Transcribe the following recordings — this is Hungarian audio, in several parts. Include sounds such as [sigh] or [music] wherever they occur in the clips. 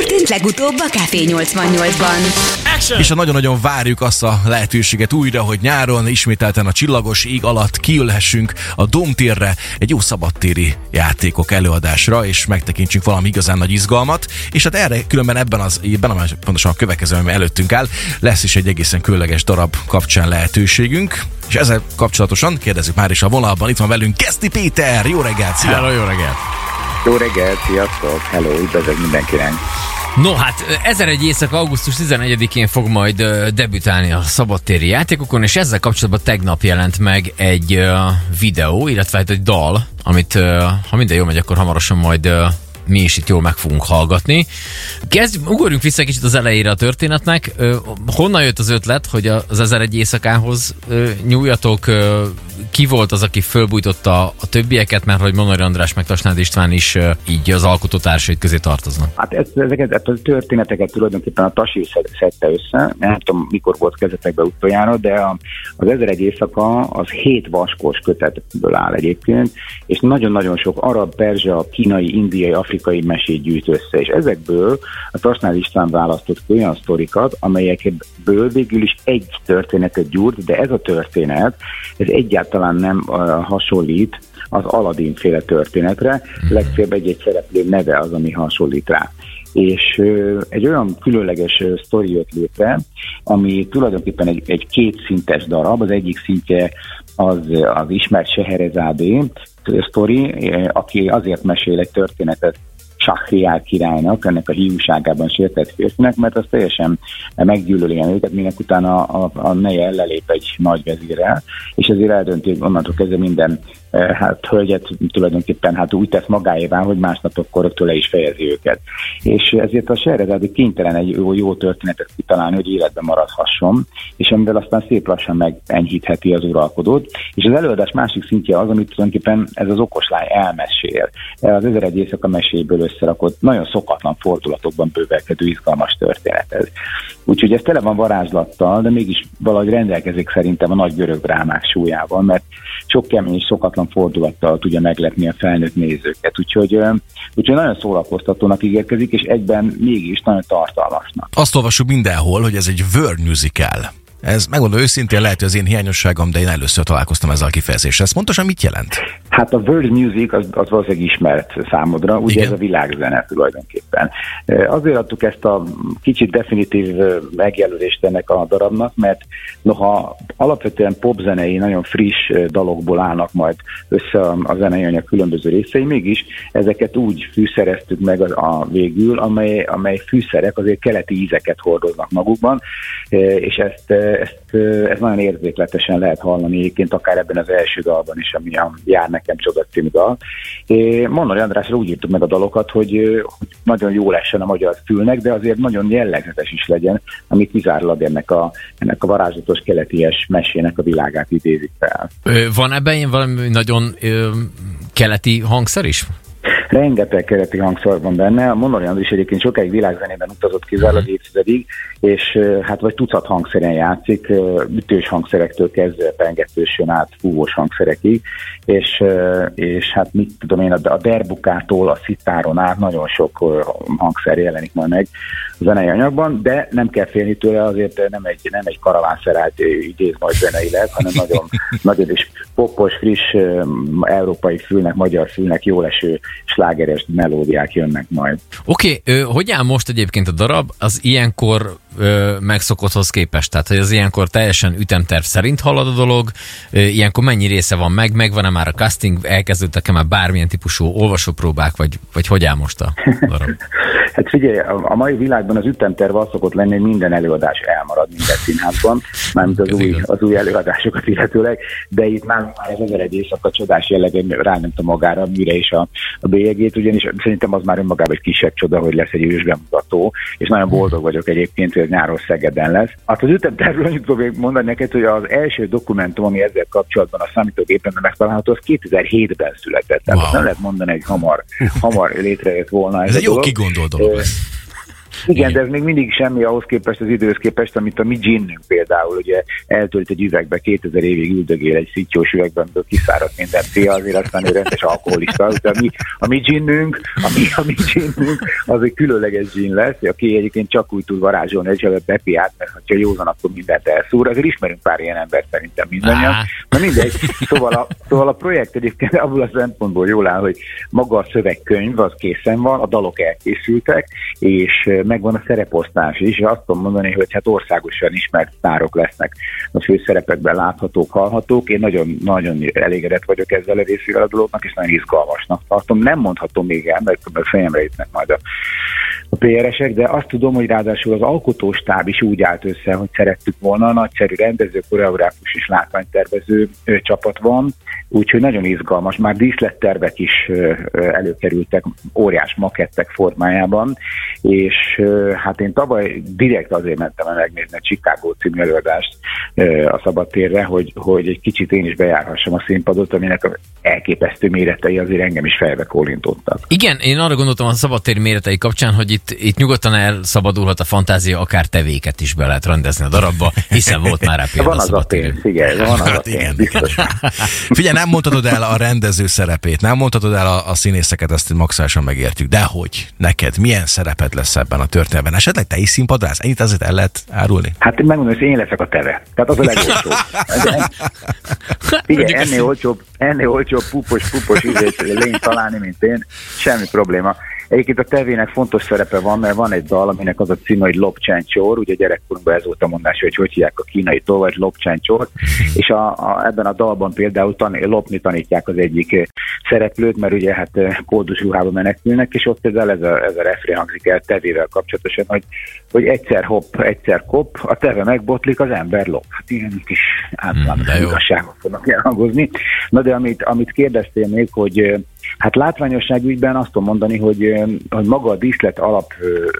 történt legutóbb a Café 88-ban? És a nagyon-nagyon várjuk azt a lehetőséget újra, hogy nyáron ismételten a csillagos ég alatt kiülhessünk a Domtérre egy jó szabadtéri játékok előadásra, és megtekintsünk valami igazán nagy izgalmat. És hát erre különben ebben az évben, amely pontosan a következő, ami előttünk áll, lesz is egy egészen különleges darab kapcsán lehetőségünk. És ezzel kapcsolatosan kérdezzük már is a vonalban. Itt van velünk Keszti Péter. Jó reggelt! Szia! Hello, jó reggelt! Jó reggelt, sziasztok! Hello, üdvözlök mindenkinek! No hát, ezer egy éjszaka augusztus 11-én fog majd debütálni a szabadtéri játékokon, és ezzel kapcsolatban tegnap jelent meg egy videó, illetve hát egy dal, amit ha minden jól megy, akkor hamarosan majd uh, mi is itt jól meg fogunk hallgatni. Kezdjük, ugorjunk vissza kicsit az elejére a történetnek. Honnan jött az ötlet, hogy az ezer egy éjszakához ö, nyúljatok? Ki volt az, aki fölbújtotta a többieket, mert hogy Monori András meg Tasnád István is így az alkotótársait közé tartoznak? Hát ezt, ezeket ezt a történeteket tulajdonképpen a Tasi szedte össze. Nem tudom, mikor volt kezetekbe utoljára, de az ezer egy éjszaka az hét vaskos kötetből áll egyébként, és nagyon-nagyon sok arab, perzsa, kínai, indiai, afrikai mesét gyűjt össze, és ezekből a Tasnál István választott olyan sztorikat, amelyekből végül is egy történetet gyúrt, de ez a történet, ez egyáltalán nem uh, hasonlít az Aladdin féle történetre, legfeljebb egy-egy szereplő neve az, ami hasonlít rá. És egy olyan különleges ö, sztori jött létre, ami tulajdonképpen egy, egy kétszintes darab, az egyik szintje az, az ismert Seherezádé sztori, aki azért mesél egy történetet Sahriár királynak, ennek a hiúságában sértett férfinek, mert az teljesen meggyűlöli őket, minek utána a, a, a neje ellelép egy nagy vezérrel, és ezért eldönti, hogy onnantól kezdve minden hát hölgyet tulajdonképpen hát úgy tesz magáévá, hogy másnap akkor le is fejezi őket. És ezért a Sehrezádi kénytelen egy jó, jó történetet kitalálni, hogy életben maradhasson, és amivel aztán szép lassan megenyhítheti az uralkodót. És az előadás másik szintje az, amit tulajdonképpen ez az okos lány elmesél. Az ezer egy éjszaka meséből összerakott, nagyon szokatlan fordulatokban bővelkedő izgalmas történet ez. Úgyhogy ez tele van varázslattal, de mégis valahogy rendelkezik szerintem a nagy görög drámák súlyával, mert sok kemény és szokatlan fordulattal tudja meglepni a felnőtt nézőket. Úgyhogy, úgyhogy nagyon szórakoztatónak ígérkezik, és egyben mégis nagyon tartalmasnak. Azt olvassuk mindenhol, hogy ez egy Word musical. Ez megmondom őszintén, lehet, hogy az én hiányosságom, de én először találkoztam ezzel a kifejezéssel. Ez pontosan mit jelent? Hát a world music az, az valószínűleg ismert számodra, ugye Igen. ez a világzene tulajdonképpen. Azért adtuk ezt a kicsit definitív megjelölést ennek a darabnak, mert noha alapvetően popzenei, nagyon friss dalokból állnak majd össze a zenei anyag különböző részei, mégis ezeket úgy fűszereztük meg a, a végül, amely, amely fűszerek azért keleti ízeket hordoznak magukban, és ezt ezt, ezt nagyon érzékletesen lehet hallani egyébként akár ebben az első dalban is, ami a Jár nekem csoda című dal. Mondani Andrásra úgy írtuk meg a dalokat, hogy, hogy nagyon jó lessen a magyar fülnek, de azért nagyon jellegzetes is legyen, ami kizárólag ennek a, ennek a varázslatos keleties mesének a világát idézik fel. Van ebben valami nagyon ö, keleti hangszer is? Rengeteg keleti hangszer van benne. A Monori Andris egyébként sokáig világzenében utazott kizárólag mhm. évtizedig, és hát vagy tucat hangszeren játszik, ütős hangszerektől kezdve pengetősön át fúvós hangszerekig, és, és hát mit tudom én, a derbukától a szitáron át nagyon sok hangszer jelenik majd meg a zenei anyagban, de nem kell félni tőle, azért nem egy, nem egy karavánszerált idéz majd zeneileg, hanem nagyon, [laughs] nagyon is popos, friss, európai fülnek, magyar fülnek jól eső slágeres melódiák jönnek majd. Oké, okay, hogy áll most egyébként a darab? Az ilyenkor ö, megszokotthoz képest? Tehát, hogy az ilyenkor teljesen ütemterv szerint halad a dolog, ö, ilyenkor mennyi része van meg, megvan-e már a casting, elkezdődtek-e már bármilyen típusú olvasópróbák, vagy, vagy hogy áll most a darab? [laughs] Hát figyelj, a mai világban az ütemterv az szokott lenni, hogy minden előadás elmarad minden színházban, mármint az új, az új előadásokat illetőleg, de itt már, már ez ezer egy éjszaka csodás jellegen a magára, mire is a, a bélyegét, ugyanis szerintem az már önmagában egy kisebb csoda, hogy lesz egy ősbemutató, és nagyon boldog vagyok egyébként, hogy ez nyáron Szegeden lesz. Hát az ütemtervről annyit fogok mondani neked, hogy az első dokumentum, ami ezzel kapcsolatban a számítógépen megtalálható, az 2007-ben született. Tehát wow. nem lehet mondani, hogy hamar, hamar létrejött volna ez, ez egy jó kigondolt dolog lesz. Igen, de ez még mindig semmi ahhoz képest, az időhöz képest, amit a mi ginnünk például, ugye eltölt egy üvegbe, 2000 évig üldögél egy szittyós üvegben, amiből kiszáradt minden fia, azért aztán ő rendes alkoholista. De a mi, a mi ginnünk, a mi, a mi ginnünk, az egy különleges gin lesz, aki egyébként csak úgy tud varázsolni, a bepiát, mert ha józan, akkor mindent elszúr. Azért ismerünk pár ilyen embert szerintem mindannyian. Na mindegy. Szóval a, szóval a projekt egyébként abból a szempontból jól áll, hogy maga a szövegkönyv az készen van, a dalok elkészültek, és megvan a szereposztás is. Azt tudom mondani, hogy hát országosan ismert sztárok lesznek a főszerepekben láthatók, hallhatók. Én nagyon, nagyon elégedett vagyok ezzel a részével a dolognak, és nagyon izgalmasnak tartom. Nem mondhatom még el, mert fejemre jutnak majd a, a PR-esek, de azt tudom, hogy ráadásul az alkotóstáb is úgy állt össze, hogy szerettük volna, nagyszerű rendező, koreográfus és látványtervező csapat van, úgyhogy nagyon izgalmas. Már díszlettervek is előkerültek óriás makettek formájában, és hát én tavaly direkt azért mentem el megnézni a Chicago című előadást a szabadtérre, hogy, hogy egy kicsit én is bejárhassam a színpadot, aminek elképesztő méretei azért engem is fejbe kólintottak. Igen, én arra gondoltam a szabadtér méretei kapcsán, hogy itt, itt nyugodtan elszabadulhat a fantázia, akár tevéket is be lehet rendezni a darabba, hiszen volt már rá példa [laughs] van az a pénz, igen, van az a hát pénz, biztos. [laughs] Figyelj, nem mondhatod el a rendező szerepét, nem mondhatod el a, a színészeket, azt maximálisan megértjük, de hogy neked milyen szereped lesz ebben a történetben? Esetleg te is színpadrász? Ennyit azért el lehet árulni? Hát megmondom, hogy én leszek a teve. Tehát az a legolcsóbb. [laughs] Igen, ennél olcsóbb, ennél olcsóbb pupos, pupos ízét lény találni, mint én, semmi probléma. Egyébként a tevének fontos szerepe van, mert van egy dal, aminek az a címe, hogy Lopcsáncsor, ugye gyerekkorunkban ez volt a mondás, hogy hogy hívják a kínai tolvaj, Lopcsáncsor, [laughs] és a, a, ebben a dalban például tan, lopni tanítják az egyik eh, szereplőt, mert ugye hát eh, kódus ruhába menekülnek, és ott például ez a, ez a refré hangzik el tevével kapcsolatosan, hogy, hogy egyszer hopp, egyszer kop, a teve megbotlik, az ember lop. Hát ilyen kis általános hmm, igazságok fognak elhangozni. Na de amit, amit kérdeztél még, hogy eh, Hát látványosság ügyben azt tudom mondani, hogy, hogy maga a díszlet alap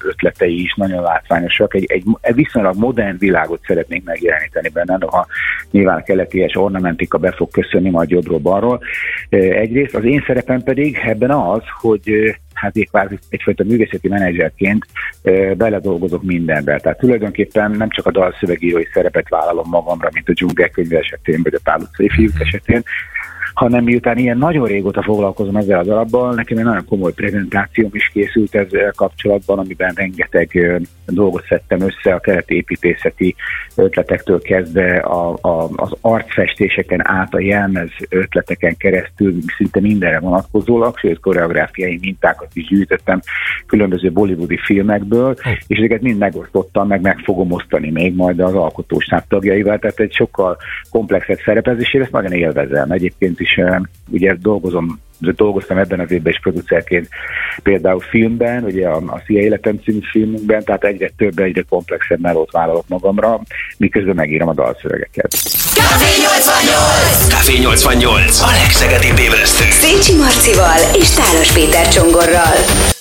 ötletei is nagyon látványosak. Egy, egy, egy viszonylag modern világot szeretnénk megjeleníteni benne, ha nyilván a keleties ornamentika be fog köszönni majd jobbról-balról. Egyrészt az én szerepem pedig ebben az, hogy hát én kvázi egyfajta művészeti menedzserként beledolgozok mindenbe. Tehát tulajdonképpen nem csak a dalszövegírói szerepet vállalom magamra, mint a dzsungelkönyv esetén, vagy a Pál utcai fiúk esetén, hanem miután ilyen nagyon régóta foglalkozom ezzel a darabbal, nekem egy nagyon komoly prezentációm is készült ezzel kapcsolatban, amiben rengeteg dolgot szedtem össze a keretépítészeti ötletektől kezdve a, a, az arcfestéseken át a jelmez ötleteken keresztül szinte mindenre vonatkozólag, sőt koreográfiai mintákat is gyűjtöttem különböző bollywoodi filmekből, oh. és ezeket mind megosztottam, meg meg fogom osztani még majd az alkotóság tagjaival, tehát egy sokkal komplexebb szerepezés, és ezt nagyon élvezem. Egyébként is ugye dolgozom dolgoztam ebben az évben is producerként például filmben, ugye a, a Szia Életem című filmünkben, tehát egyre több, egyre komplexebb melót vállalok magamra, miközben megírom a dalszövegeket. Café 88! Café 88! A legszegedibb ébresztő! Szécsi Marcival és Tálos Péter Csongorral.